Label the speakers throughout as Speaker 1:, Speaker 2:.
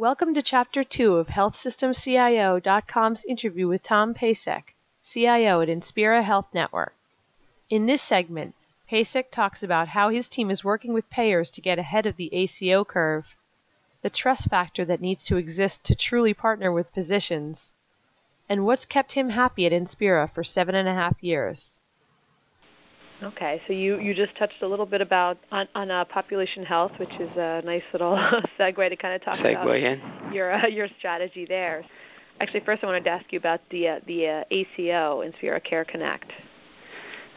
Speaker 1: Welcome to Chapter 2 of HealthSystemCIO.com's interview with Tom Pacek, CIO at Inspira Health Network. In this segment, Pasek talks about how his team is working with payers to get ahead of the ACO curve, the trust factor that needs to exist to truly partner with physicians, and what's kept him happy at Inspira for seven and a half years.
Speaker 2: Okay, so you, you just touched a little bit about on, on uh, population health, which is a nice little segue to kind of talk
Speaker 3: segue
Speaker 2: about
Speaker 3: in.
Speaker 2: your uh, your strategy there. Actually, first I wanted to ask you about the uh, the uh, ACO, Inspira Care Connect.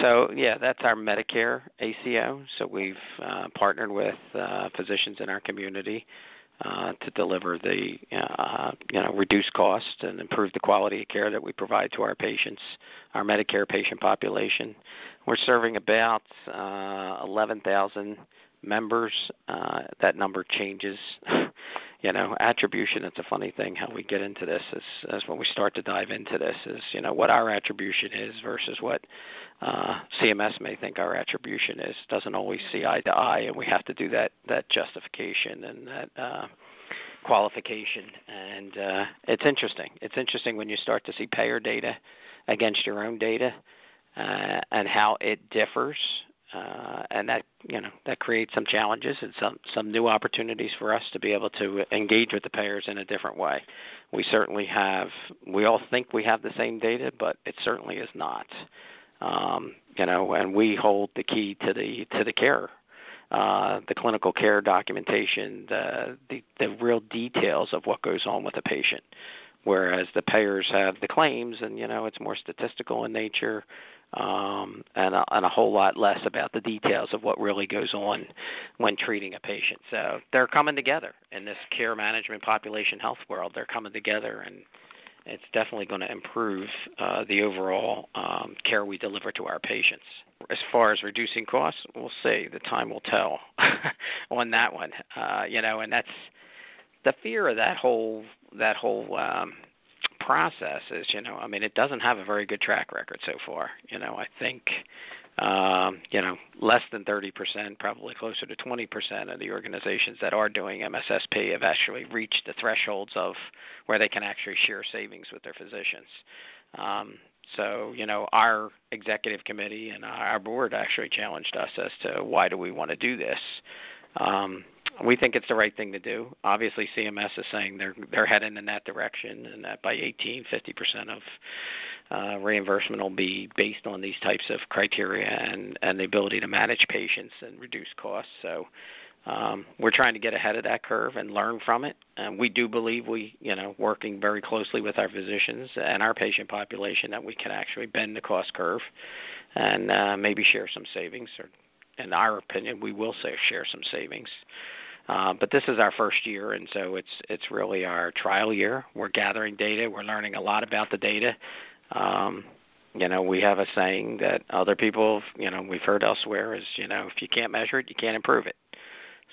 Speaker 3: So yeah, that's our Medicare ACO. So we've uh, partnered with uh, physicians in our community uh, to deliver the uh, you know reduce cost and improve the quality of care that we provide to our patients, our Medicare patient population. We're serving about uh, 11,000 members. Uh, that number changes. You know, attribution. It's a funny thing how we get into this. Is, when we start to dive into this. Is you know what our attribution is versus what uh, CMS may think our attribution is. Doesn't always see eye to eye, and we have to do that that justification and that. Uh, qualification and uh, it's interesting it's interesting when you start to see payer data against your own data uh, and how it differs, uh, and that you know that creates some challenges and some some new opportunities for us to be able to engage with the payers in a different way. We certainly have. We all think we have the same data, but it certainly is not. Um, you know, and we hold the key to the to the care uh, the clinical care documentation, the, the the real details of what goes on with a patient. Whereas the payers have the claims, and you know it's more statistical in nature um, and, a, and a whole lot less about the details of what really goes on when treating a patient. So they're coming together in this care management population health world. They're coming together, and it's definitely going to improve uh, the overall um, care we deliver to our patients. As far as reducing costs, we'll see. The time will tell on that one. Uh, you know, and that's the fear of that whole that whole um, process is, you know, I mean, it doesn't have a very good track record so far. You know, I think, um, you know, less than 30%, probably closer to 20% of the organizations that are doing MSSP have actually reached the thresholds of where they can actually share savings with their physicians. Um, so, you know, our executive committee and our board actually challenged us as to why do we want to do this. Um, we think it's the right thing to do. Obviously, CMS is saying they're they're heading in that direction, and that by 18, 50 percent of uh, reimbursement will be based on these types of criteria and and the ability to manage patients and reduce costs. So. Um, we're trying to get ahead of that curve and learn from it. And we do believe we, you know, working very closely with our physicians and our patient population that we can actually bend the cost curve and uh, maybe share some savings. Or, in our opinion, we will say share some savings. Uh, but this is our first year, and so it's it's really our trial year. We're gathering data. We're learning a lot about the data. Um, you know, we have a saying that other people, you know, we've heard elsewhere is, you know, if you can't measure it, you can't improve it.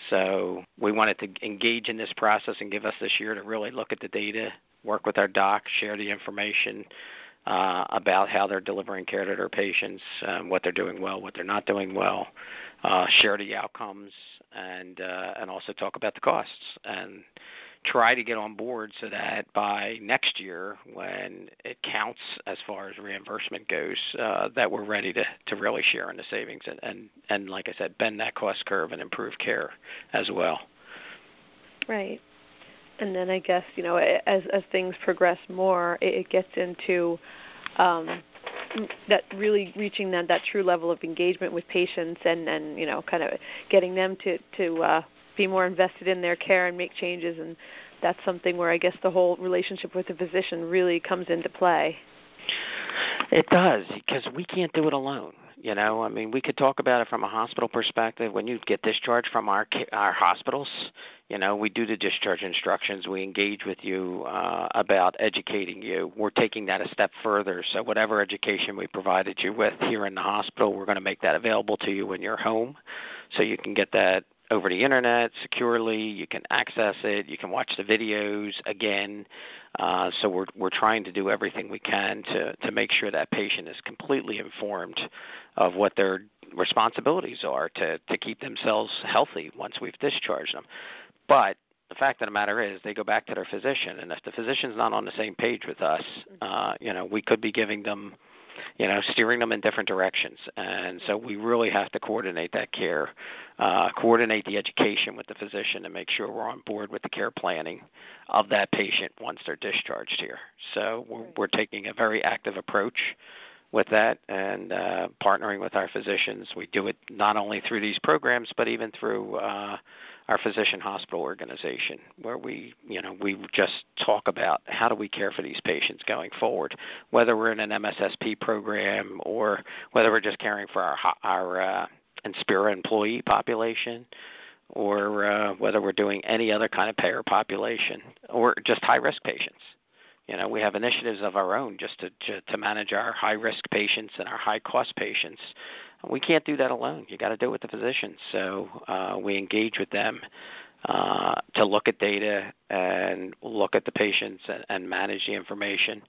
Speaker 3: So we wanted to engage in this process and give us this year to really look at the data, work with our doc, share the information uh, about how they're delivering care to their patients, um, what they're doing well, what they're not doing well, uh, share the outcomes, and uh, and also talk about the costs and try to get on board so that by next year, when it counts as far as reimbursement goes, uh, that we're ready to, to really share in the savings and, and, and, like I said, bend that cost curve and improve care as well.
Speaker 2: Right. And then I guess, you know, as, as things progress more, it, it gets into um, that really reaching that, that true level of engagement with patients and, and you know, kind of getting them to, to uh, be more invested in their care and make changes and that's something where I guess the whole relationship with the physician really comes into play.
Speaker 3: It does because we can't do it alone. You know, I mean, we could talk about it from a hospital perspective. When you get discharged from our our hospitals, you know, we do the discharge instructions. We engage with you uh, about educating you. We're taking that a step further. So whatever education we provided you with here in the hospital, we're going to make that available to you when you're home, so you can get that over the internet securely. You can access it. You can watch the videos again. Uh, so we're we're trying to do everything we can to to make sure that patient is completely informed of what their responsibilities are to to keep themselves healthy once we've discharged them. But the fact of the matter is they go back to their physician, and if the physician's not on the same page with us, mm-hmm. uh, you know, we could be giving them you know, steering them in different directions. And so we really have to coordinate that care, uh, coordinate the education with the physician to make sure we're on board with the care planning of that patient once they're discharged here. So we're, we're taking a very active approach with that and uh, partnering with our physicians. We do it not only through these programs, but even through uh, our physician hospital organization, where we, you know, we just talk about how do we care for these patients going forward, whether we're in an MSSP program or whether we're just caring for our our uh, Inspira employee population, or uh, whether we're doing any other kind of payer population or just high risk patients. You know, we have initiatives of our own just to, to, to manage our high risk patients and our high cost patients we can't do that alone. You got to do it with the physicians. So uh, we engage with them uh, to look at data and look at the patients and, and manage the information.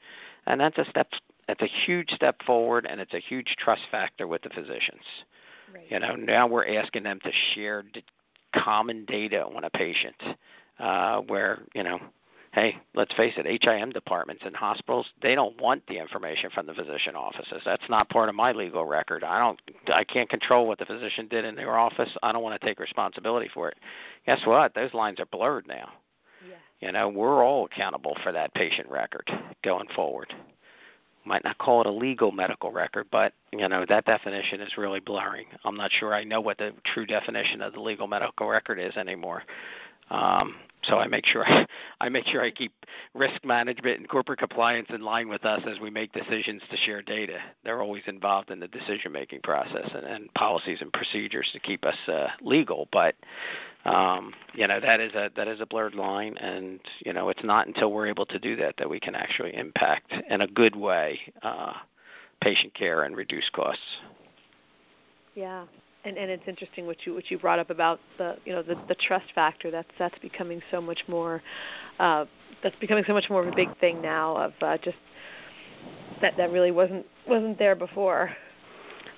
Speaker 3: And that's a step. That's a huge step forward, and it's a huge trust factor with the physicians. Right. You know, now we're asking them to share common data on a patient, uh, where you know hey, let's face it, HIM departments in hospitals, they don't want the information from the physician offices. That's not part of my legal record. I don't I can't control what the physician did in their office. I don't want to take responsibility for it. Guess what? Those lines are blurred now. Yeah. You know, we're all accountable for that patient record going forward. Might not call it a legal medical record, but you know that definition is really blurring. I'm not sure I know what the true definition of the legal medical record is anymore. Um, so I make sure I, make sure I keep risk management and corporate compliance in line with us as we make decisions to share data. They're always involved in the decision making process and, and policies and procedures to keep us uh, legal. But um, you know that is a that is a blurred line, and you know it's not until we're able to do that that we can actually impact in a good way uh, patient care and reduce costs.
Speaker 2: Yeah, and and it's interesting what you what you brought up about the you know the the trust factor. That's that's becoming so much more uh that's becoming so much more of a big thing now of uh, just that that really wasn't wasn't there before.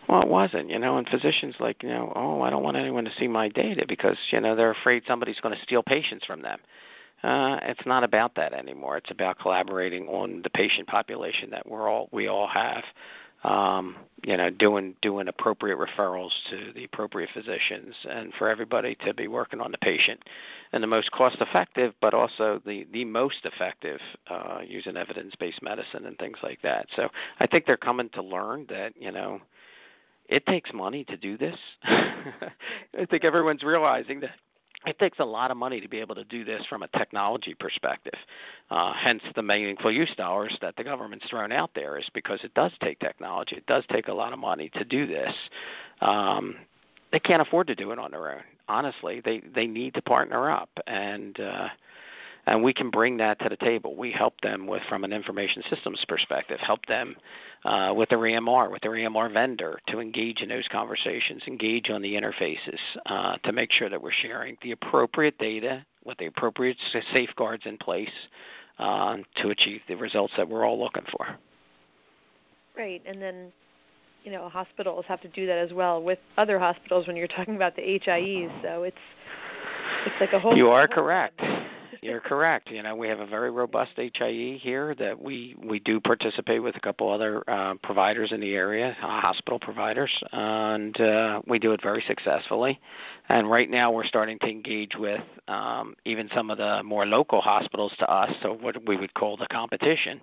Speaker 3: Well it wasn't you know and physicians like you know oh i don't want anyone to see my data because you know they're afraid somebody's going to steal patients from them. Uh, it's not about that anymore. It's about collaborating on the patient population that we're all we all have um, you know, doing doing appropriate referrals to the appropriate physicians, and for everybody to be working on the patient in the most cost-effective, but also the the most effective uh, using evidence-based medicine and things like that. So I think they're coming to learn that you know it takes money to do this. I think everyone's realizing that it takes a lot of money to be able to do this from a technology perspective. Uh, hence, the meaningful use dollars that the government's thrown out there is because it does take technology. It does take a lot of money to do this. Um, they can't afford to do it on their own. Honestly, they they need to partner up, and uh, and we can bring that to the table. We help them with, from an information systems perspective, help them uh, with their EMR, with their EMR vendor, to engage in those conversations, engage on the interfaces, uh, to make sure that we're sharing the appropriate data with the appropriate safeguards in place uh, to achieve the results that we're all looking for.
Speaker 2: Right, and then you know hospitals have to do that as well with other hospitals when you're talking about the HIEs. So it's it's like a whole.
Speaker 3: You are correct. You're correct. You know, we have a very robust HIE here that we we do participate with a couple other uh, providers in the area, uh, hospital providers, and uh, we do it very successfully. And right now, we're starting to engage with um, even some of the more local hospitals to us, so what we would call the competition.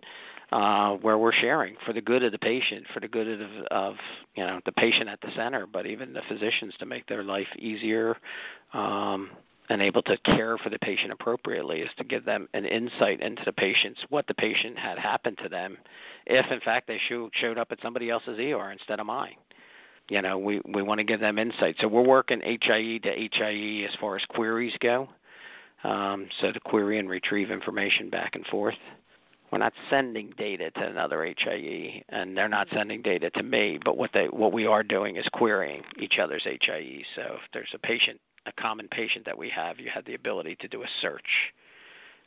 Speaker 3: Uh, where we're sharing for the good of the patient, for the good of, of you know the patient at the center, but even the physicians to make their life easier, um, and able to care for the patient appropriately is to give them an insight into the patients, what the patient had happened to them, if in fact they show, showed up at somebody else's ER instead of mine. You know, we, we want to give them insight. So we're working HIE to HIE as far as queries go. Um, so to query and retrieve information back and forth. We're not sending data to another HIE, and they're not sending data to me. But what they what we are doing is querying each other's HIE. So if there's a patient a common patient that we have, you have the ability to do a search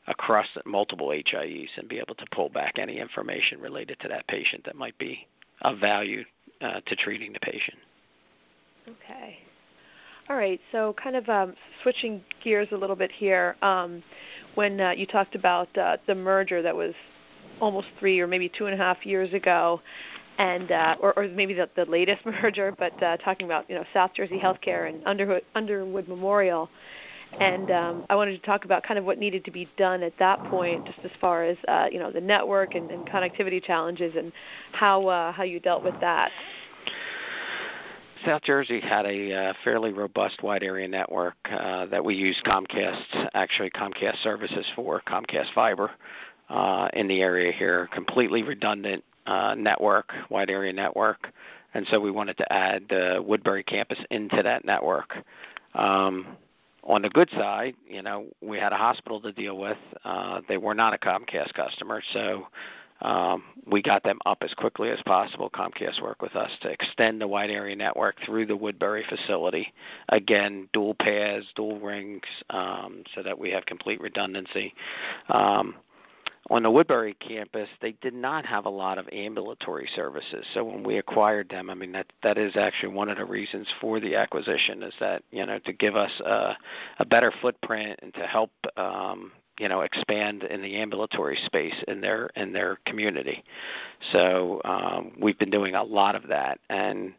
Speaker 3: across multiple HIEs and be able to pull back any information related to that patient that might be of value uh, to treating the patient.
Speaker 2: Okay. All right, so kind of um, switching gears a little bit here. Um, when uh, you talked about uh, the merger that was almost three or maybe two and a half years ago, and uh, or, or maybe the, the latest merger, but uh, talking about you know South Jersey Healthcare and Underwood, Underwood Memorial, and um, I wanted to talk about kind of what needed to be done at that point, just as far as uh, you know the network and, and connectivity challenges and how uh, how you dealt with that.
Speaker 3: South Jersey had a uh, fairly robust wide area network uh, that we use Comcast, actually Comcast services for, Comcast Fiber uh, in the area here, completely redundant uh, network, wide area network, and so we wanted to add the Woodbury campus into that network. Um, on the good side, you know, we had a hospital to deal with. Uh, they were not a Comcast customer, so um, we got them up as quickly as possible. Comcast worked with us to extend the wide area network through the Woodbury facility. Again, dual paths, dual rings, um, so that we have complete redundancy. Um, on the Woodbury campus, they did not have a lot of ambulatory services. So when we acquired them, I mean that that is actually one of the reasons for the acquisition is that you know to give us a, a better footprint and to help um, you know expand in the ambulatory space in their in their community. So um, we've been doing a lot of that and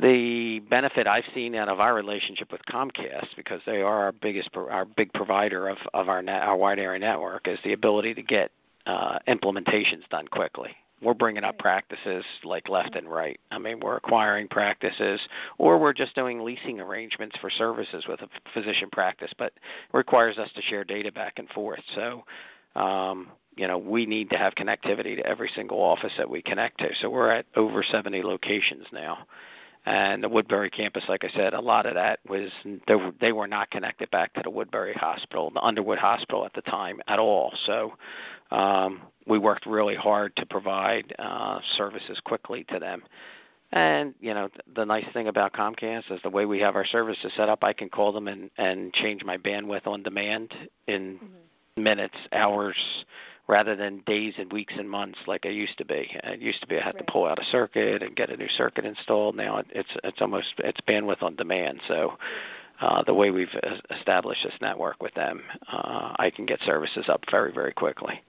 Speaker 3: the benefit I've seen out of our relationship with Comcast, because they are our biggest, our big provider of of our net, our wide area network, is the ability to get uh, implementations done quickly. We're bringing up practices like left and right. I mean, we're acquiring practices, or we're just doing leasing arrangements for services with a physician practice, but requires us to share data back and forth. So. Um, you know, we need to have connectivity to every single office that we connect to. So we're at over 70 locations now and the Woodbury campus, like I said, a lot of that was they were, they were not connected back to the Woodbury Hospital, the Underwood Hospital at the time at all. So um, we worked really hard to provide uh, services quickly to them. And you know the nice thing about Comcast is the way we have our services set up. I can call them and and change my bandwidth on demand in mm-hmm. minutes, hours, rather than days and weeks and months like I used to be. It used to be I had right. to pull out a circuit and get a new circuit installed. Now it's it's almost it's bandwidth on demand. So uh, the way we've established this network with them, uh, I can get services up very very quickly.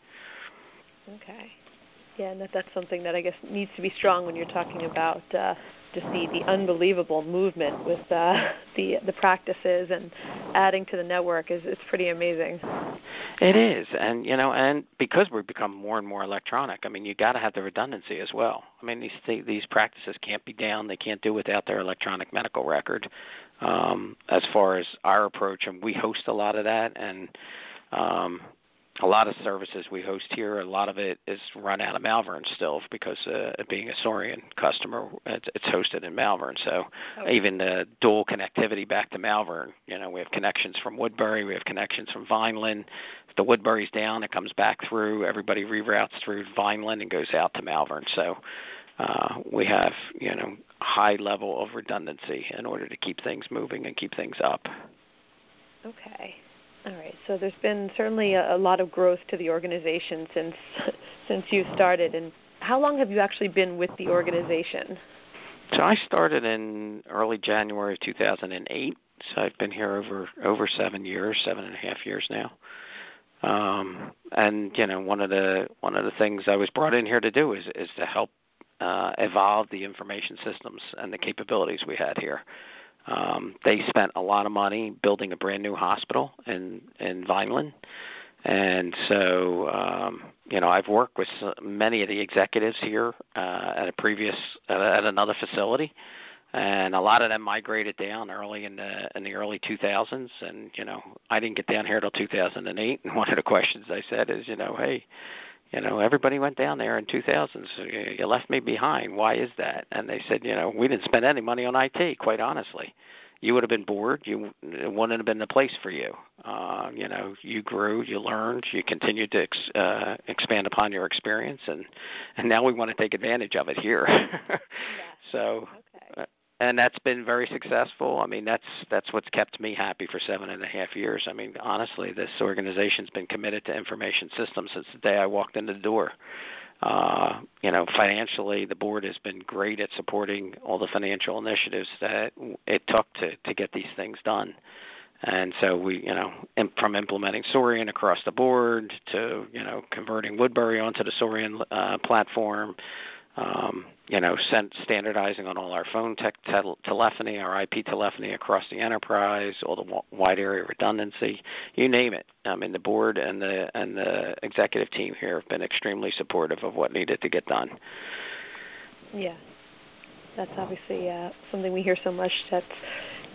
Speaker 2: Okay. Yeah, and that, that's something that I guess needs to be strong when you're talking about uh, just see the unbelievable movement with uh, the the practices and adding to the network is it's pretty amazing.
Speaker 3: It is, and you know, and because we've become more and more electronic, I mean, you got to have the redundancy as well. I mean, these these practices can't be down; they can't do without their electronic medical record. Um, as far as our approach, and we host a lot of that, and um, a lot of services we host here, a lot of it is run out of Malvern still because uh, being a Soarian customer, it's, it's hosted in Malvern. So okay. even the dual connectivity back to Malvern, you know, we have connections from Woodbury, we have connections from Vineland. If the Woodbury's down, it comes back through. Everybody reroutes through Vineland and goes out to Malvern. So uh, we have, you know, high level of redundancy in order to keep things moving and keep things up.
Speaker 2: Okay. All right. So there's been certainly a, a lot of growth to the organization since since you started. And how long have you actually been with the organization?
Speaker 3: So I started in early January 2008. So I've been here over over seven years, seven and a half years now. Um, and you know, one of the one of the things I was brought in here to do is is to help uh, evolve the information systems and the capabilities we had here. Um, they spent a lot of money building a brand new hospital in in Vineland, and so um, you know I've worked with many of the executives here uh, at a previous uh, at another facility, and a lot of them migrated down early in the in the early 2000s, and you know I didn't get down here till 2008. And one of the questions I said is, you know, hey you know, everybody went down there in 2000. So you left me behind. Why is that? And they said, you know, we didn't spend any money on IT. Quite honestly, you would have been bored. You it wouldn't have been the place for you. Uh, you know, you grew, you learned, you continued to ex, uh, expand upon your experience, and and now we want to take advantage of it here.
Speaker 2: yeah.
Speaker 3: So. Okay. And that's been very successful. I mean, that's that's what's kept me happy for seven and a half years. I mean, honestly, this organization's been committed to information systems since the day I walked in the door. Uh, you know, financially, the board has been great at supporting all the financial initiatives that it took to to get these things done. And so we, you know, from implementing Soarian across the board to, you know, converting Woodbury onto the Soarian uh, platform, um, you know, standardizing on all our phone tech tel- telephony, our IP telephony across the enterprise, all the w- wide area redundancy, you name it. I mean, the board and the and the executive team here have been extremely supportive of what needed to get done.
Speaker 2: Yeah, that's obviously uh, something we hear so much. That's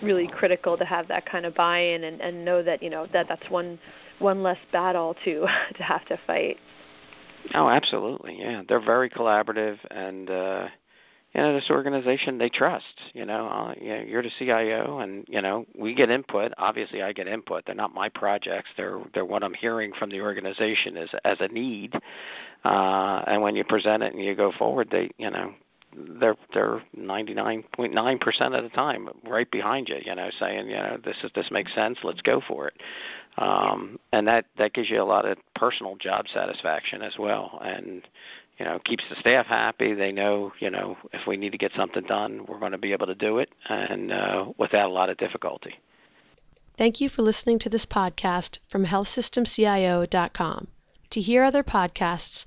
Speaker 2: really critical to have that kind of buy-in and, and know that you know that that's one one less battle to to have to fight.
Speaker 3: Oh, absolutely. Yeah, they're very collaborative, and uh, you know this organization they trust. You know, uh, you know, you're the CIO, and you know we get input. Obviously, I get input. They're not my projects. They're they're what I'm hearing from the organization as as a need. Uh, and when you present it and you go forward, they you know they're they're 99.9% of the time right behind you, you know, saying, you know, this is this makes sense, let's go for it. Um and that that gives you a lot of personal job satisfaction as well and you know, keeps the staff happy. They know, you know, if we need to get something done, we're going to be able to do it and uh, without a lot of difficulty.
Speaker 1: Thank you for listening to this podcast from healthsystemcio.com. To hear other podcasts,